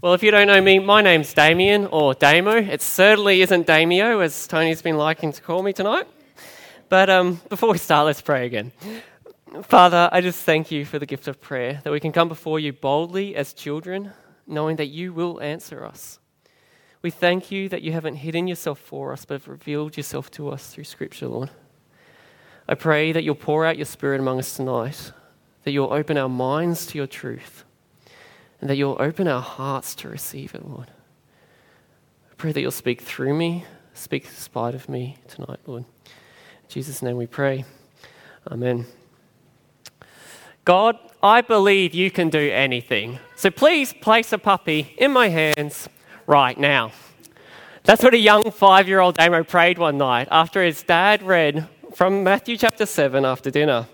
Well, if you don't know me, my name's Damien or Damo. It certainly isn't Damio, as Tony's been liking to call me tonight. But um, before we start, let's pray again. Father, I just thank you for the gift of prayer, that we can come before you boldly as children, knowing that you will answer us. We thank you that you haven't hidden yourself for us, but have revealed yourself to us through Scripture, Lord. I pray that you'll pour out your Spirit among us tonight, that you'll open our minds to your truth and that you'll open our hearts to receive it, Lord. I pray that you'll speak through me, speak in spite of me tonight, Lord. In Jesus' name we pray. Amen. God, I believe you can do anything. So please place a puppy in my hands right now. That's what a young five year old Damo prayed one night after his dad read from Matthew chapter 7 after dinner.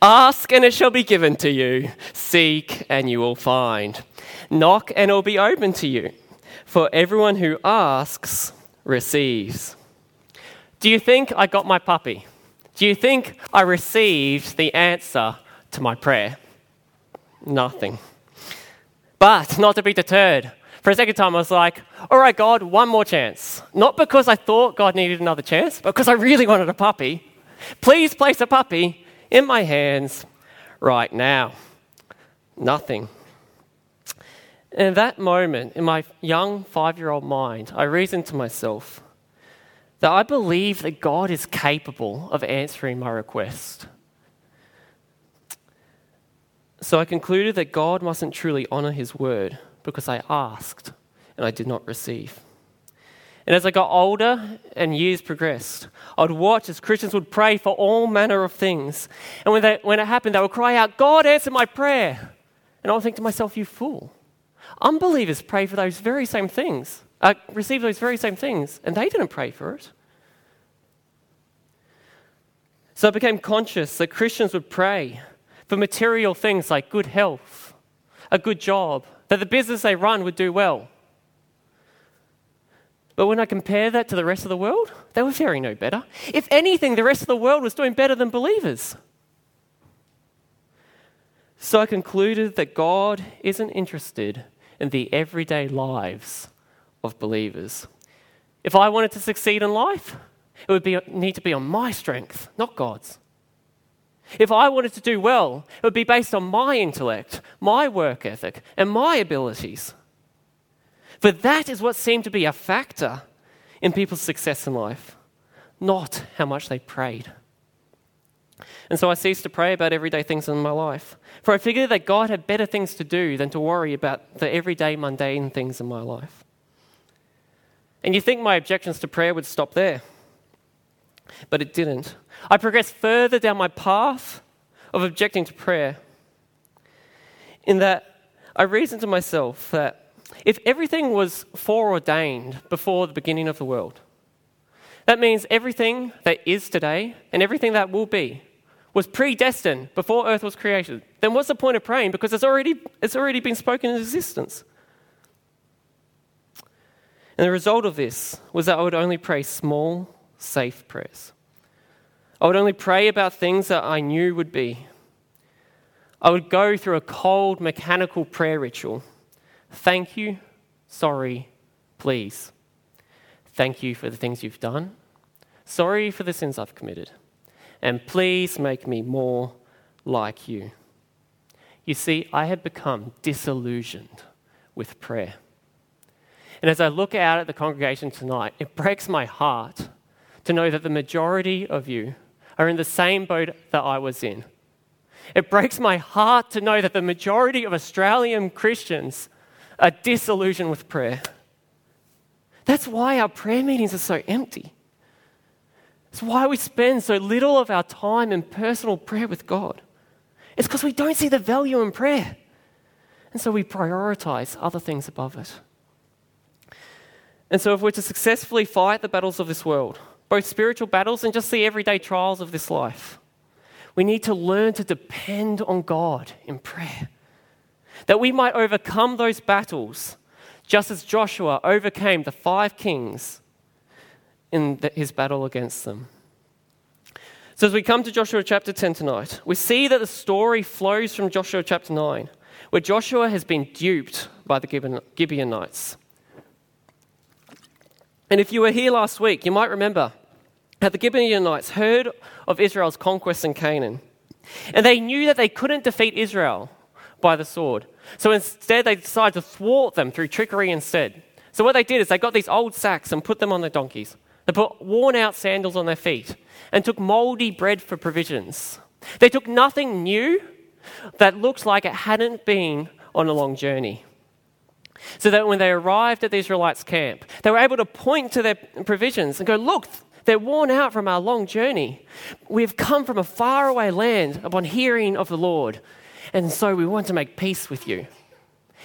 Ask and it shall be given to you. Seek and you will find. Knock and it will be open to you. For everyone who asks receives. Do you think I got my puppy? Do you think I received the answer to my prayer? Nothing. But not to be deterred. For a second time, I was like, all right, God, one more chance. Not because I thought God needed another chance, but because I really wanted a puppy. Please place a puppy in my hands right now. Nothing. In that moment, in my young five year old mind, I reasoned to myself that I believe that God is capable of answering my request. So I concluded that God mustn't truly honor his word because I asked and I did not receive. And as I got older and years progressed, I'd watch as Christians would pray for all manner of things. And when, they, when it happened, they would cry out, God, answer my prayer. And I would think to myself, you fool. Unbelievers pray for those very same things, uh, receive those very same things, and they didn't pray for it. So I became conscious that Christians would pray for material things like good health, a good job, that the business they run would do well. But when I compare that to the rest of the world, they were faring no better. If anything, the rest of the world was doing better than believers. So I concluded that God isn't interested in the everyday lives of believers. If I wanted to succeed in life, it would be, need to be on my strength, not God's. If I wanted to do well, it would be based on my intellect, my work ethic, and my abilities. For that is what seemed to be a factor in people's success in life, not how much they prayed. And so I ceased to pray about everyday things in my life. For I figured that God had better things to do than to worry about the everyday mundane things in my life. And you think my objections to prayer would stop there. But it didn't. I progressed further down my path of objecting to prayer. In that I reasoned to myself that if everything was foreordained before the beginning of the world, that means everything that is today and everything that will be was predestined before earth was created. Then what's the point of praying? Because it's already, it's already been spoken in existence. And the result of this was that I would only pray small, safe prayers. I would only pray about things that I knew would be. I would go through a cold, mechanical prayer ritual Thank you, sorry, please. Thank you for the things you've done. Sorry for the sins I've committed. And please make me more like you. You see, I had become disillusioned with prayer. And as I look out at the congregation tonight, it breaks my heart to know that the majority of you are in the same boat that I was in. It breaks my heart to know that the majority of Australian Christians are disillusioned with prayer. That's why our prayer meetings are so empty. It's why we spend so little of our time in personal prayer with God. It's because we don't see the value in prayer. And so we prioritize other things above it. And so, if we're to successfully fight the battles of this world, both spiritual battles and just the everyday trials of this life, we need to learn to depend on God in prayer that we might overcome those battles, just as Joshua overcame the five kings in the, his battle against them. So, as we come to Joshua chapter 10 tonight, we see that the story flows from Joshua chapter 9, where Joshua has been duped by the Gibeonites. And if you were here last week, you might remember how the Gibeonites heard of Israel's conquest in Canaan. And they knew that they couldn't defeat Israel by the sword. So instead, they decided to thwart them through trickery instead. So what they did is they got these old sacks and put them on their donkeys. They put worn out sandals on their feet and took moldy bread for provisions. They took nothing new that looked like it hadn't been on a long journey. So that when they arrived at the Israelites' camp, they were able to point to their provisions and go, Look, they're worn out from our long journey. We've come from a faraway land upon hearing of the Lord, and so we want to make peace with you.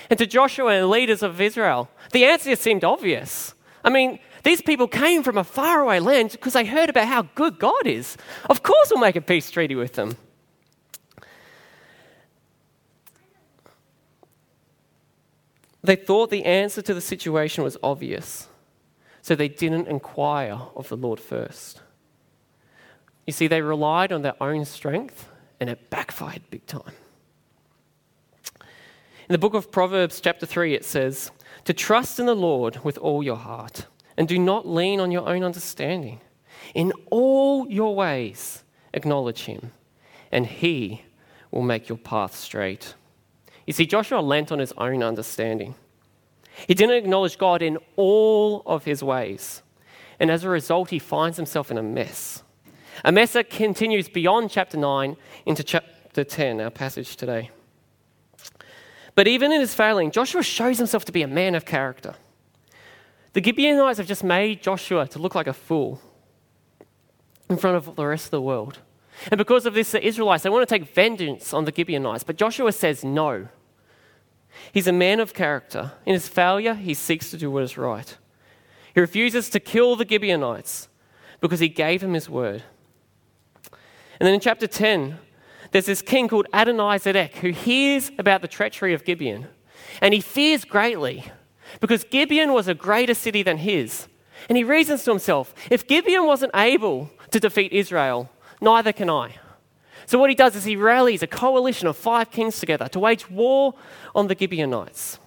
And to Joshua and the leaders of Israel, the answer seemed obvious. I mean, these people came from a faraway land because they heard about how good God is. Of course, we'll make a peace treaty with them. They thought the answer to the situation was obvious, so they didn't inquire of the Lord first. You see, they relied on their own strength, and it backfired big time. In the book of Proverbs, chapter 3, it says, To trust in the Lord with all your heart, and do not lean on your own understanding. In all your ways, acknowledge him, and he will make your path straight. You see, Joshua leant on his own understanding. He didn't acknowledge God in all of his ways. And as a result, he finds himself in a mess. A mess that continues beyond chapter 9 into chapter 10, our passage today. But even in his failing, Joshua shows himself to be a man of character. The Gibeonites have just made Joshua to look like a fool in front of the rest of the world. And because of this, the Israelites, they want to take vengeance on the Gibeonites. But Joshua says no. He's a man of character. In his failure, he seeks to do what is right. He refuses to kill the Gibeonites because he gave him his word. And then in chapter 10, there's this king called Adonizedek who hears about the treachery of Gibeon. And he fears greatly because Gibeon was a greater city than his. And he reasons to himself if Gibeon wasn't able to defeat Israel, neither can I. So, what he does is he rallies a coalition of five kings together to wage war on the Gibeonites.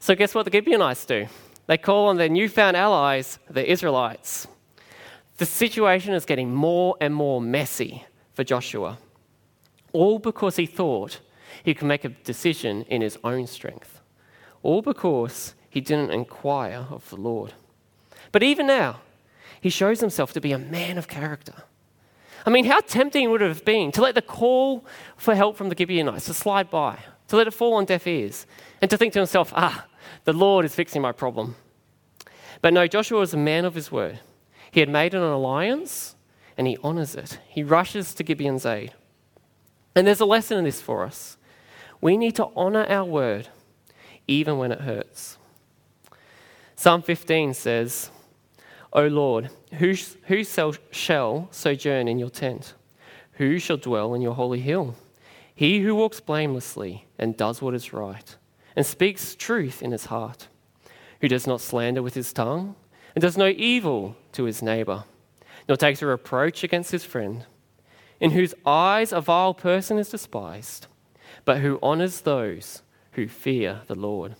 So, guess what the Gibeonites do? They call on their newfound allies, the Israelites. The situation is getting more and more messy for Joshua, all because he thought he could make a decision in his own strength, all because he didn't inquire of the Lord. But even now, he shows himself to be a man of character. I mean, how tempting would it have been to let the call for help from the Gibeonites to slide by, to let it fall on deaf ears, and to think to himself, ah, the Lord is fixing my problem. But no, Joshua was a man of his word. He had made an alliance, and he honors it. He rushes to Gibeon's aid. And there's a lesson in this for us. We need to honor our word, even when it hurts. Psalm 15 says, O Lord, who, who shall sojourn in your tent? Who shall dwell in your holy hill? He who walks blamelessly and does what is right, and speaks truth in his heart, who does not slander with his tongue, and does no evil to his neighbor, nor takes a reproach against his friend, in whose eyes a vile person is despised, but who honors those who fear the Lord,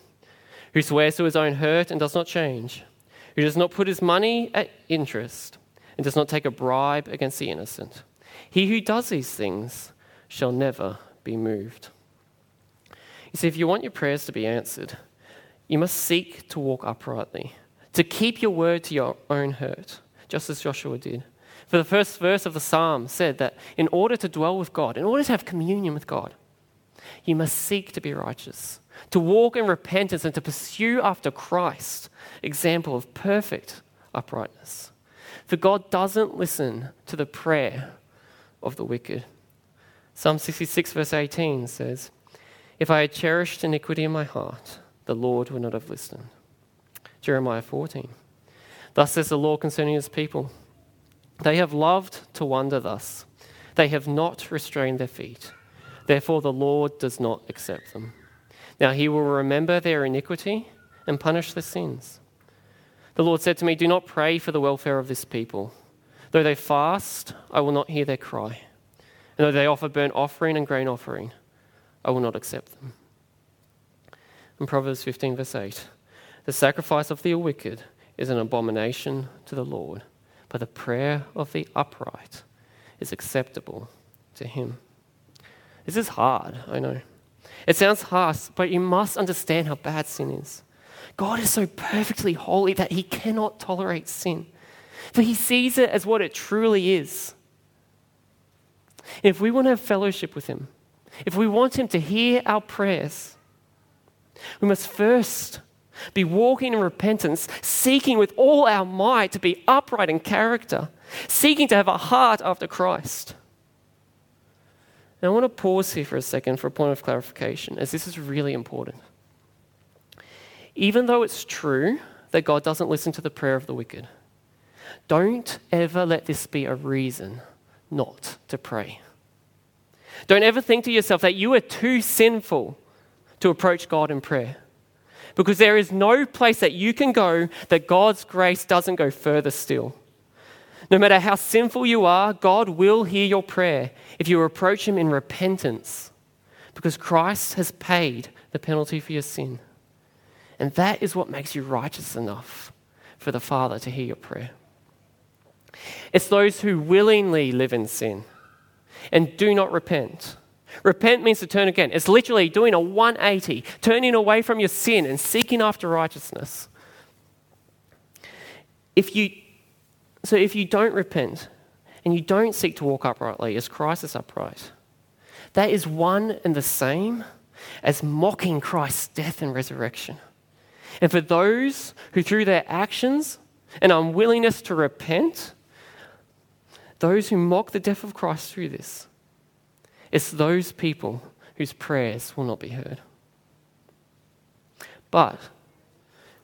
who swears to his own hurt and does not change who does not put his money at interest and does not take a bribe against the innocent. He who does these things shall never be moved. You see, if you want your prayers to be answered, you must seek to walk uprightly, to keep your word to your own hurt, just as Joshua did. For the first verse of the psalm said that in order to dwell with God, in order to have communion with God, you must seek to be righteous, to walk in repentance, and to pursue after Christ example of perfect uprightness. For God doesn't listen to the prayer of the wicked. Psalm 66, verse 18 says, If I had cherished iniquity in my heart, the Lord would not have listened. Jeremiah 14. Thus says the Lord concerning his people They have loved to wander thus, they have not restrained their feet. Therefore, the Lord does not accept them. Now he will remember their iniquity and punish their sins. The Lord said to me, Do not pray for the welfare of this people. Though they fast, I will not hear their cry. And though they offer burnt offering and grain offering, I will not accept them. in Proverbs 15, verse 8 The sacrifice of the wicked is an abomination to the Lord, but the prayer of the upright is acceptable to him. This is hard, I know. It sounds harsh, but you must understand how bad sin is. God is so perfectly holy that he cannot tolerate sin, for he sees it as what it truly is. If we want to have fellowship with him, if we want him to hear our prayers, we must first be walking in repentance, seeking with all our might to be upright in character, seeking to have a heart after Christ. Now, I want to pause here for a second for a point of clarification, as this is really important. Even though it's true that God doesn't listen to the prayer of the wicked, don't ever let this be a reason not to pray. Don't ever think to yourself that you are too sinful to approach God in prayer. Because there is no place that you can go that God's grace doesn't go further still. No matter how sinful you are, God will hear your prayer if you approach Him in repentance, because Christ has paid the penalty for your sin. And that is what makes you righteous enough for the Father to hear your prayer. It's those who willingly live in sin and do not repent. Repent means to turn again. It's literally doing a 180, turning away from your sin and seeking after righteousness. If you so if you don't repent and you don't seek to walk uprightly as Christ is upright, that is one and the same as mocking Christ's death and resurrection. And for those who, through their actions and unwillingness to repent, those who mock the death of Christ through this, it's those people whose prayers will not be heard. But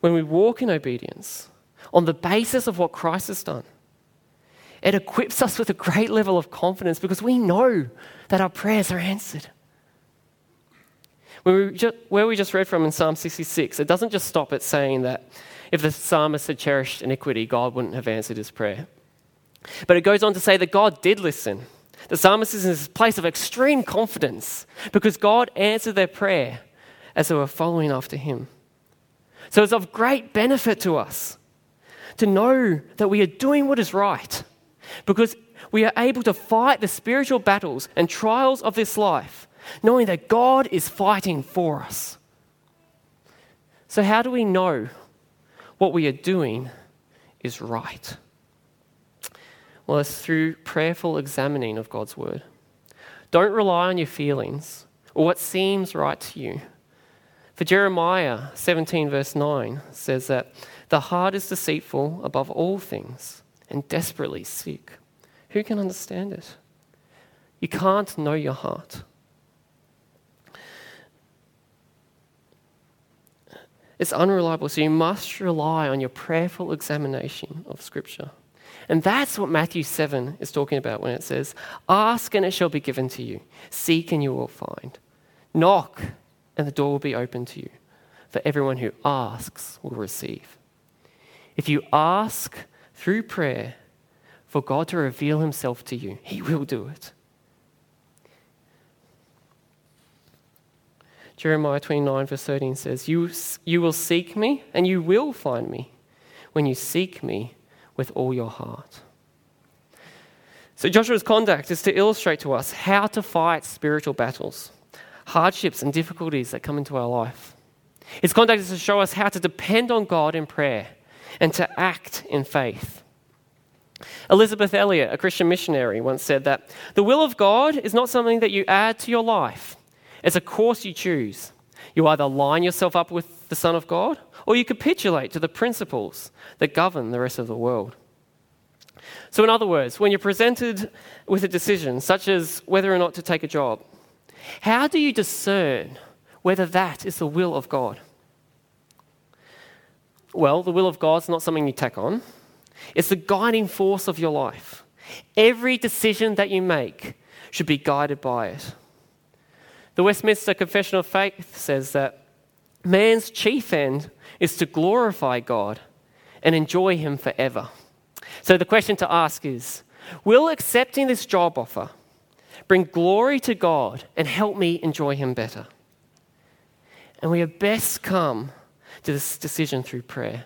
when we walk in obedience, on the basis of what Christ has done, it equips us with a great level of confidence because we know that our prayers are answered. Where we, just, where we just read from in Psalm 66, it doesn't just stop at saying that if the psalmist had cherished iniquity, God wouldn't have answered his prayer. But it goes on to say that God did listen. The psalmist is in this place of extreme confidence because God answered their prayer as they were following after him. So it's of great benefit to us to know that we are doing what is right because we are able to fight the spiritual battles and trials of this life, knowing that God is fighting for us. So, how do we know what we are doing is right? Well, it's through prayerful examining of God's word. Don't rely on your feelings or what seems right to you. For Jeremiah 17, verse 9 says that the heart is deceitful above all things and desperately sick. Who can understand it? You can't know your heart. It's unreliable, so you must rely on your prayerful examination of Scripture. And that's what Matthew 7 is talking about when it says, Ask and it shall be given to you, seek and you will find, knock and the door will be open to you. For everyone who asks will receive. If you ask through prayer for God to reveal himself to you, he will do it. Jeremiah 29, verse 13 says, you, you will seek me and you will find me when you seek me with all your heart. So, Joshua's conduct is to illustrate to us how to fight spiritual battles, hardships, and difficulties that come into our life. His conduct is to show us how to depend on God in prayer and to act in faith. Elisabeth Elliot, a Christian missionary, once said that the will of God is not something that you add to your life, it's a course you choose. You either line yourself up with the Son of God, or you capitulate to the principles that govern the rest of the world. So, in other words, when you're presented with a decision, such as whether or not to take a job, how do you discern whether that is the will of God? Well, the will of God is not something you tack on, it's the guiding force of your life. Every decision that you make should be guided by it. The Westminster Confession of Faith says that man's chief end is to glorify God and enjoy Him forever. So the question to ask is Will accepting this job offer bring glory to God and help me enjoy Him better? And we have best come to this decision through prayer.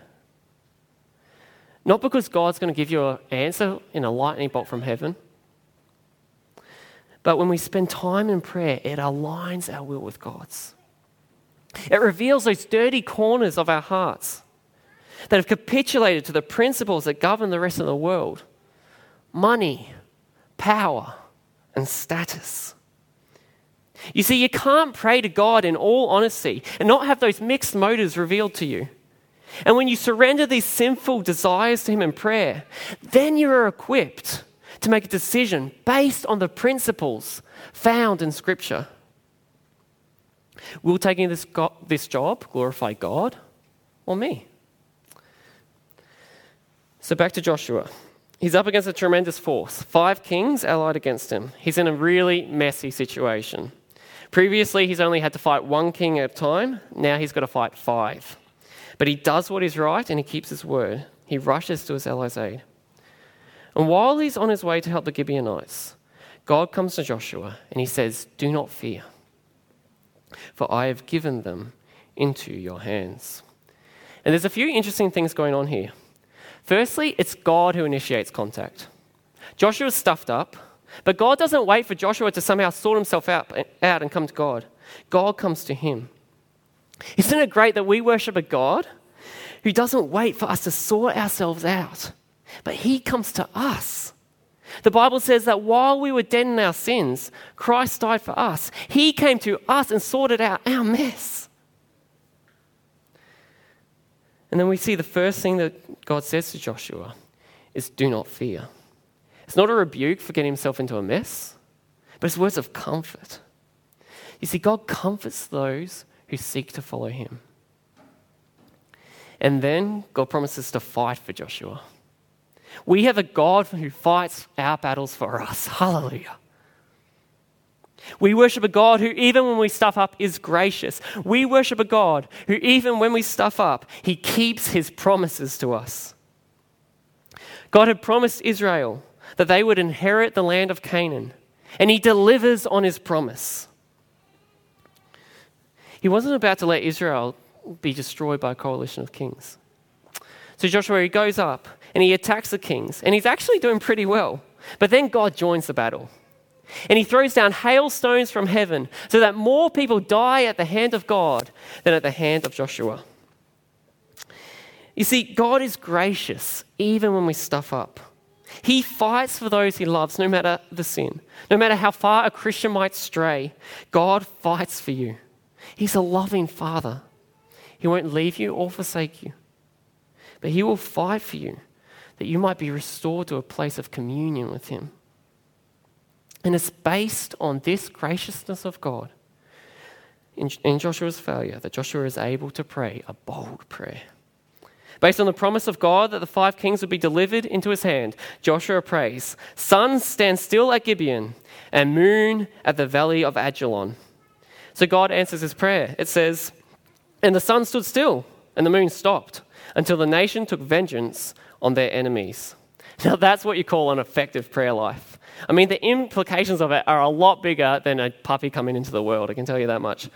Not because God's going to give you an answer in a lightning bolt from heaven, but when we spend time in prayer, it aligns our will with God's. It reveals those dirty corners of our hearts that have capitulated to the principles that govern the rest of the world money, power, and status. You see, you can't pray to God in all honesty and not have those mixed motives revealed to you. And when you surrender these sinful desires to Him in prayer, then you are equipped to make a decision based on the principles found in Scripture. Will taking this, go- this job glorify God or me? So back to Joshua. He's up against a tremendous force. Five kings allied against him. He's in a really messy situation. Previously, he's only had to fight one king at a time. Now he's got to fight five. But he does what is right and he keeps his word. He rushes to his allies' aid. And while he's on his way to help the Gibeonites, God comes to Joshua and he says, Do not fear, for I have given them into your hands. And there's a few interesting things going on here. Firstly, it's God who initiates contact. Joshua's stuffed up, but God doesn't wait for Joshua to somehow sort himself out, out and come to God. God comes to him. Isn't it great that we worship a God who doesn't wait for us to sort ourselves out, but he comes to us? The Bible says that while we were dead in our sins, Christ died for us. He came to us and sorted out our mess. And then we see the first thing that God says to Joshua is do not fear. It's not a rebuke for getting himself into a mess, but it's words of comfort. You see, God comforts those who seek to follow him. And then God promises to fight for Joshua. We have a God who fights our battles for us. Hallelujah. We worship a God who, even when we stuff up, is gracious. We worship a God who, even when we stuff up, he keeps his promises to us. God had promised Israel that they would inherit the land of Canaan, and he delivers on his promise. He wasn't about to let Israel be destroyed by a coalition of kings. So Joshua, he goes up and he attacks the kings, and he's actually doing pretty well. But then God joins the battle. And he throws down hailstones from heaven so that more people die at the hand of God than at the hand of Joshua. You see, God is gracious even when we stuff up. He fights for those he loves, no matter the sin. No matter how far a Christian might stray, God fights for you. He's a loving Father. He won't leave you or forsake you, but He will fight for you that you might be restored to a place of communion with Him. And it's based on this graciousness of God in, in, Joshua's failure that Joshua is able to pray a bold prayer. Based on the promise of God that the five kings would be delivered into his hand, Joshua prays, Sun, stand still at Gibeon, and moon at the valley of Ajalon. So God answers his prayer. It says, And the sun stood still, and the moon stopped, until the nation took vengeance on their enemies. Now, that's what you call an effective prayer life. I mean, the implications of it are a lot bigger than a puppy coming into the world, I can tell you that much.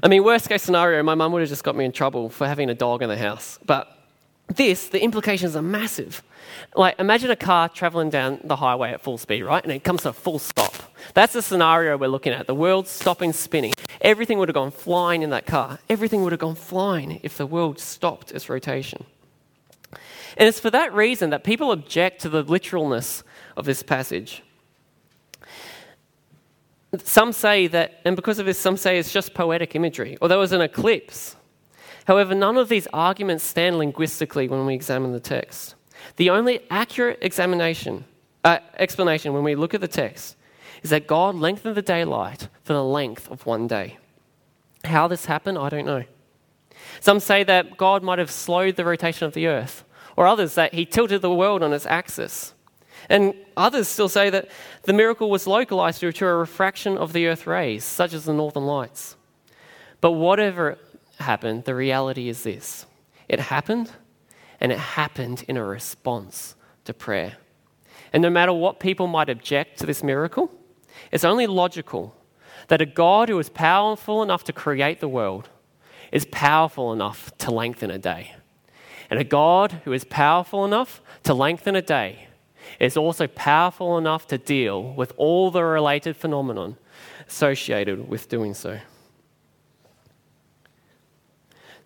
I mean, worst case scenario, my mum would have just got me in trouble for having a dog in the house. But this, the implications are massive. Like, imagine a car traveling down the highway at full speed, right? And it comes to a full stop. That's the scenario we're looking at. The world's stopping spinning. Everything would have gone flying in that car. Everything would have gone flying if the world stopped its rotation. And it's for that reason that people object to the literalness of this passage. Some say that, and because of this, some say it's just poetic imagery, or there was an eclipse. However, none of these arguments stand linguistically when we examine the text. The only accurate examination, uh, explanation when we look at the text is that God lengthened the daylight for the length of one day. How this happened, I don't know. Some say that God might have slowed the rotation of the earth or others that he tilted the world on its axis. And others still say that the miracle was localized due to a refraction of the earth rays, such as the northern lights. But whatever happened, the reality is this it happened, and it happened in a response to prayer. And no matter what people might object to this miracle, it's only logical that a God who is powerful enough to create the world is powerful enough to lengthen a day. And a God who is powerful enough to lengthen a day is also powerful enough to deal with all the related phenomenon associated with doing so.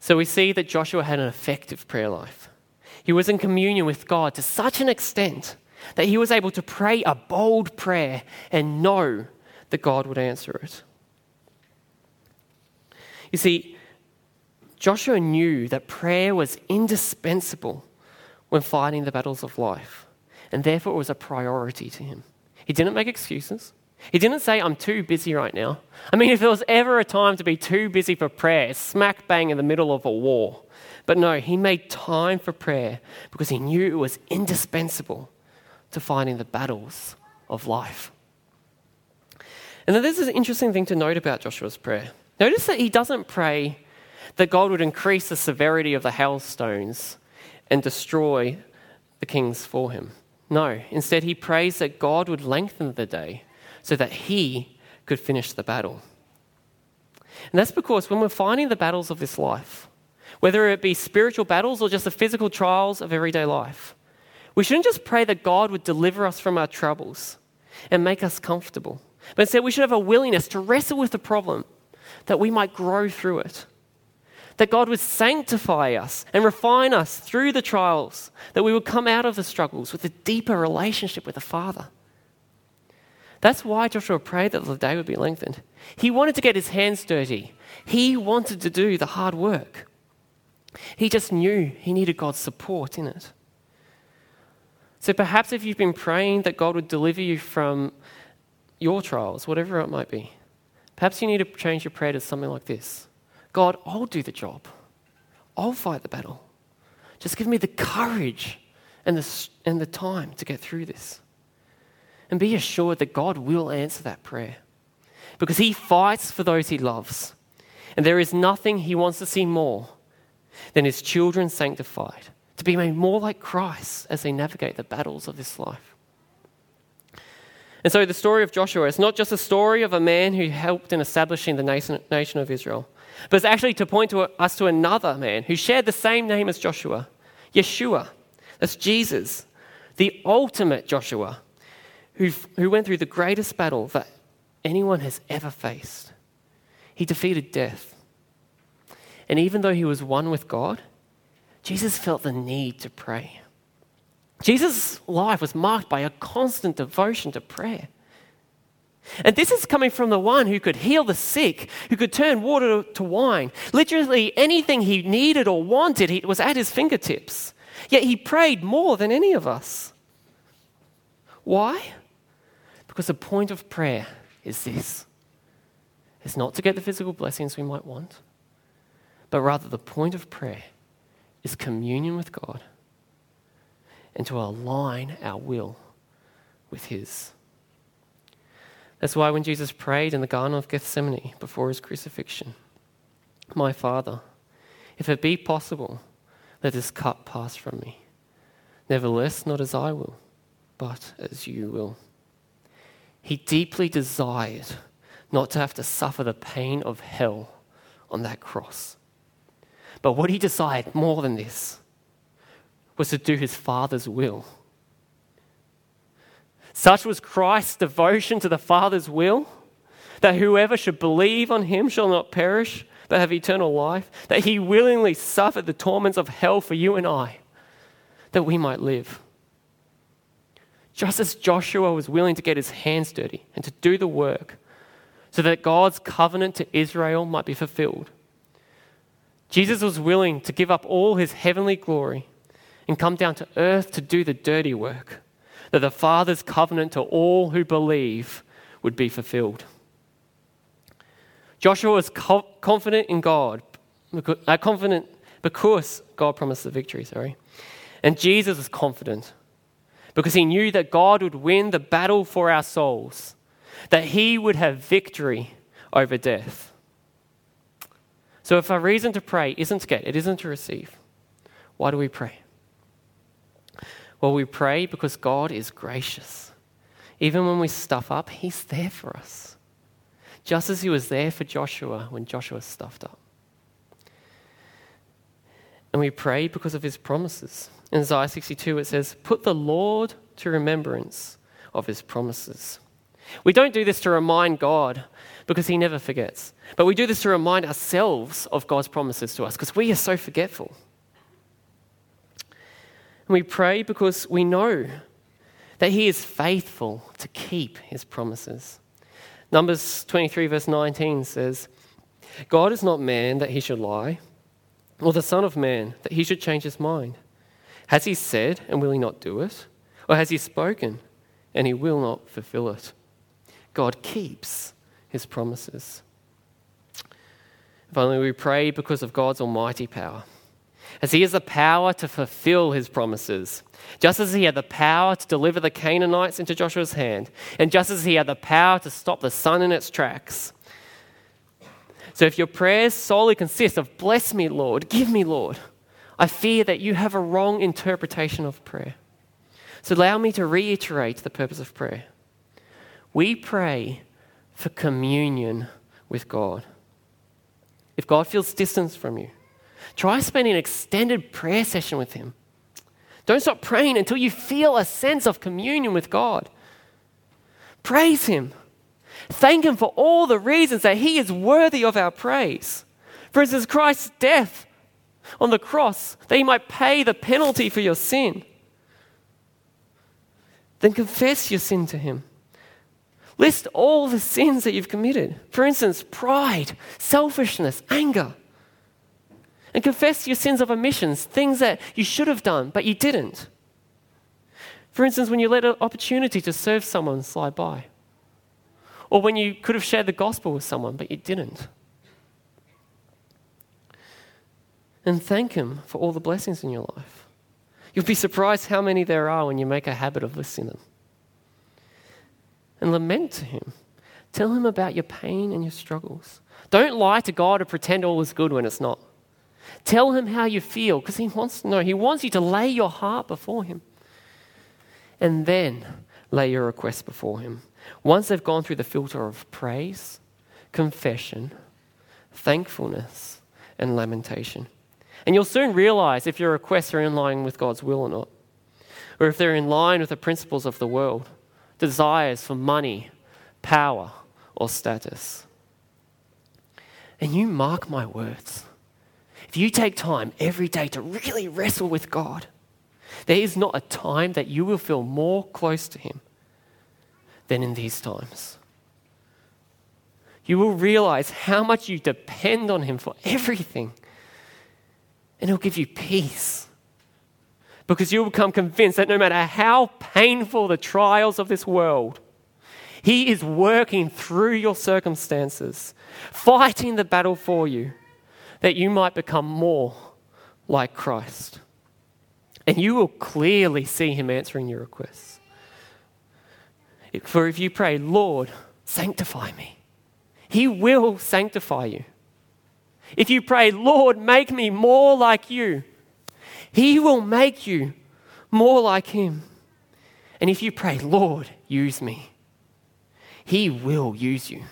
So we see that Joshua had an effective prayer life. He was in communion with God to such an extent that he was able to pray a bold prayer and know that God would answer it. You see, Joshua knew that prayer was indispensable when fighting the battles of life, and therefore it was a priority to him. He didn't make excuses. He didn't say, I'm too busy right now. I mean, if there was ever a time to be too busy for prayer, smack bang in the middle of a war. But no, he made time for prayer because he knew it was indispensable to fighting the battles of life. And then there's an interesting thing to note about Joshua's prayer. Notice that he doesn't pray that God would increase the severity of the hailstones and destroy the kings for him. No, instead, he prays that God would lengthen the day so that he could finish the battle. And that's because when we're fighting the battles of this life, whether it be spiritual battles or just the physical trials of everyday life, we shouldn't just pray that God would deliver us from our troubles and make us comfortable, but instead we should have a willingness to wrestle with the problem that we might grow through it. That God would sanctify us and refine us through the trials, that we would come out of the struggles with a deeper relationship with the Father. That's why Joshua prayed that the day would be lengthened. He wanted to get his hands dirty, he wanted to do the hard work. He just knew he needed God's support in it. So perhaps if you've been praying that God would deliver you from your trials, whatever it might be, perhaps you need to change your prayer to something like this God, I'll do the job, I'll fight the battle. Just give me the courage and the, and the time to get through this. And be assured that God will answer that prayer because He fights for those He loves. And there is nothing He wants to see more than His children sanctified to be made more like Christ as they navigate the battles of this life. And so the story of Joshua is not just a story of a man who helped in establishing the nation, nation of Israel, but it's actually to point to us to another man who shared the same name as Joshua, Yeshua. That's Jesus, the ultimate Joshua, who, who went through the greatest battle that anyone has ever faced. He defeated death. And even though he was one with God, Jesus felt the need to pray. Jesus' life was marked by a constant devotion to prayer. And this is coming from the one who could heal the sick, who could turn water to wine. Literally anything he needed or wanted he was at his fingertips. Yet he prayed more than any of us. Why? Because the point of prayer is this it's not to get the physical blessings we might want, but rather the point of prayer is communion with God and to align our will with His. That's why when Jesus prayed in the Garden of Gethsemane before his crucifixion, My Father, if it be possible, let this cup pass from me. Nevertheless, not as I will, but as you will. He deeply desired not to have to suffer the pain of hell on that cross. But what he desired more than this was to do his Father's will. Such was Christ's devotion to the Father's will that whoever should believe on him shall not perish, but have eternal life, that he willingly suffered the torments of hell for you and I, that we might live. Just as Joshua was willing to get his hands dirty and to do the work so that God's covenant to Israel might be fulfilled Jesus was willing to give up all his heavenly glory and come down to earth to do the dirty work, that the Father's covenant to all who believe would be fulfilled. Joshua was co- confident in God, uh, confident because God promised the victory, sorry. And Jesus was confident because he knew that God would win the battle for our souls, that he would have victory over death. So if our reason to pray isn't to get, it isn't to receive, why do we pray? Well, we pray because God is gracious. Even when we stuff up, He's there for us. just as he was there for Joshua when Joshua stuffed up. And we pray because of his promises. In Isaiah 62, it says, Put the Lord to remembrance of his promises. We don't do this to remind God because he never forgets, but we do this to remind ourselves of God's promises to us because we are so forgetful. We pray because we know that he is faithful to keep his promises. Numbers 23, verse 19 says, God is not man that he should lie, or the Son of Man that he should change his mind. Has he said, and will he not do it? Or has he spoken, and he will not fulfill it? God keeps his promises. Finally, we pray because of God's almighty power as he has the power to fulfill his promises. Just as he had the power to deliver the Canaanites into Joshua's hand, and just as he had the power to stop the sun in its tracks. So if your prayers solely consist of, Bless me, Lord, give me, Lord, I fear that you have a wrong interpretation of prayer. So allow me to reiterate the purpose of prayer. We pray for communion with God. If God feels distance from you, Try spending an extended prayer session with Him. Don't stop praying until you feel a sense of communion with God. Praise Him. Thank Him for all the reasons that He is worthy of our praise. For instance, Christ's death on the cross, that He might pay the penalty for your sin. Then confess your sin to Him. List all the sins that you've committed. For instance, pride, selfishness, anger. And confess your sins of omissions, things that you should have done, but you didn't. For instance, when you let an opportunity to serve someone slide by, or when you could have shared the gospel with someone, but you didn't. And thank Him for all the blessings in your life. You'll be surprised how many there are when you make a habit of listing them. And lament to Him. Tell Him about your pain and your struggles. Don't lie to God or pretend all is good when it's not. Tell him how you feel because he wants to know. He wants you to lay your heart before him. And then lay your request before him. Once they've gone through the filter of praise, confession, thankfulness, and lamentation. And you'll soon realize if your requests are in line with God's will or not, or if they're in line with the principles of the world, desires for money, power, or status. And you mark my words if you take time every day to really wrestle with God, there is not a time that you will feel more close to Him than in these times. You will realize how much you depend on Him for everything, and He'll give you peace. Because you'll become convinced that no matter how painful the trials of this world, He is working through your circumstances, fighting the battle for you that you might become more like Christ. And you will clearly see him answering your requests. For if you pray, Lord, sanctify me, he will sanctify you. If you pray, Lord, make me more like you, he will make you more like him. And if you pray, Lord, use me, he will use you.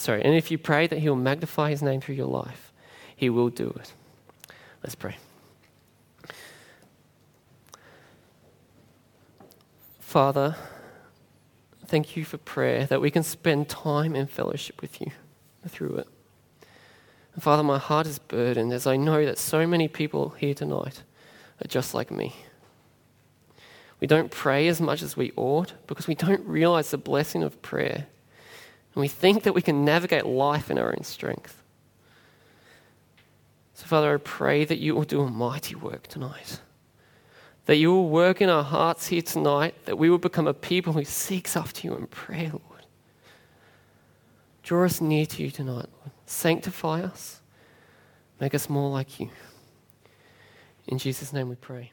Sorry. And if you pray that He will magnify His name through your life, He will do it. Let's pray. Father, thank you for prayer, that we can spend time in fellowship with you through it. And Father, my heart is burdened as I know that so many people here tonight are just like me. We don't pray as much as we ought because we don't realize the blessing of prayer and we think that we can navigate life in our own strength. So, Father, I pray that you will do a mighty work tonight. That you will work in our hearts here tonight, that we will become a people who seeks after you in prayer, Lord. Draw us near to you tonight, Lord. Sanctify us. Make us more like you. In Jesus' name we pray.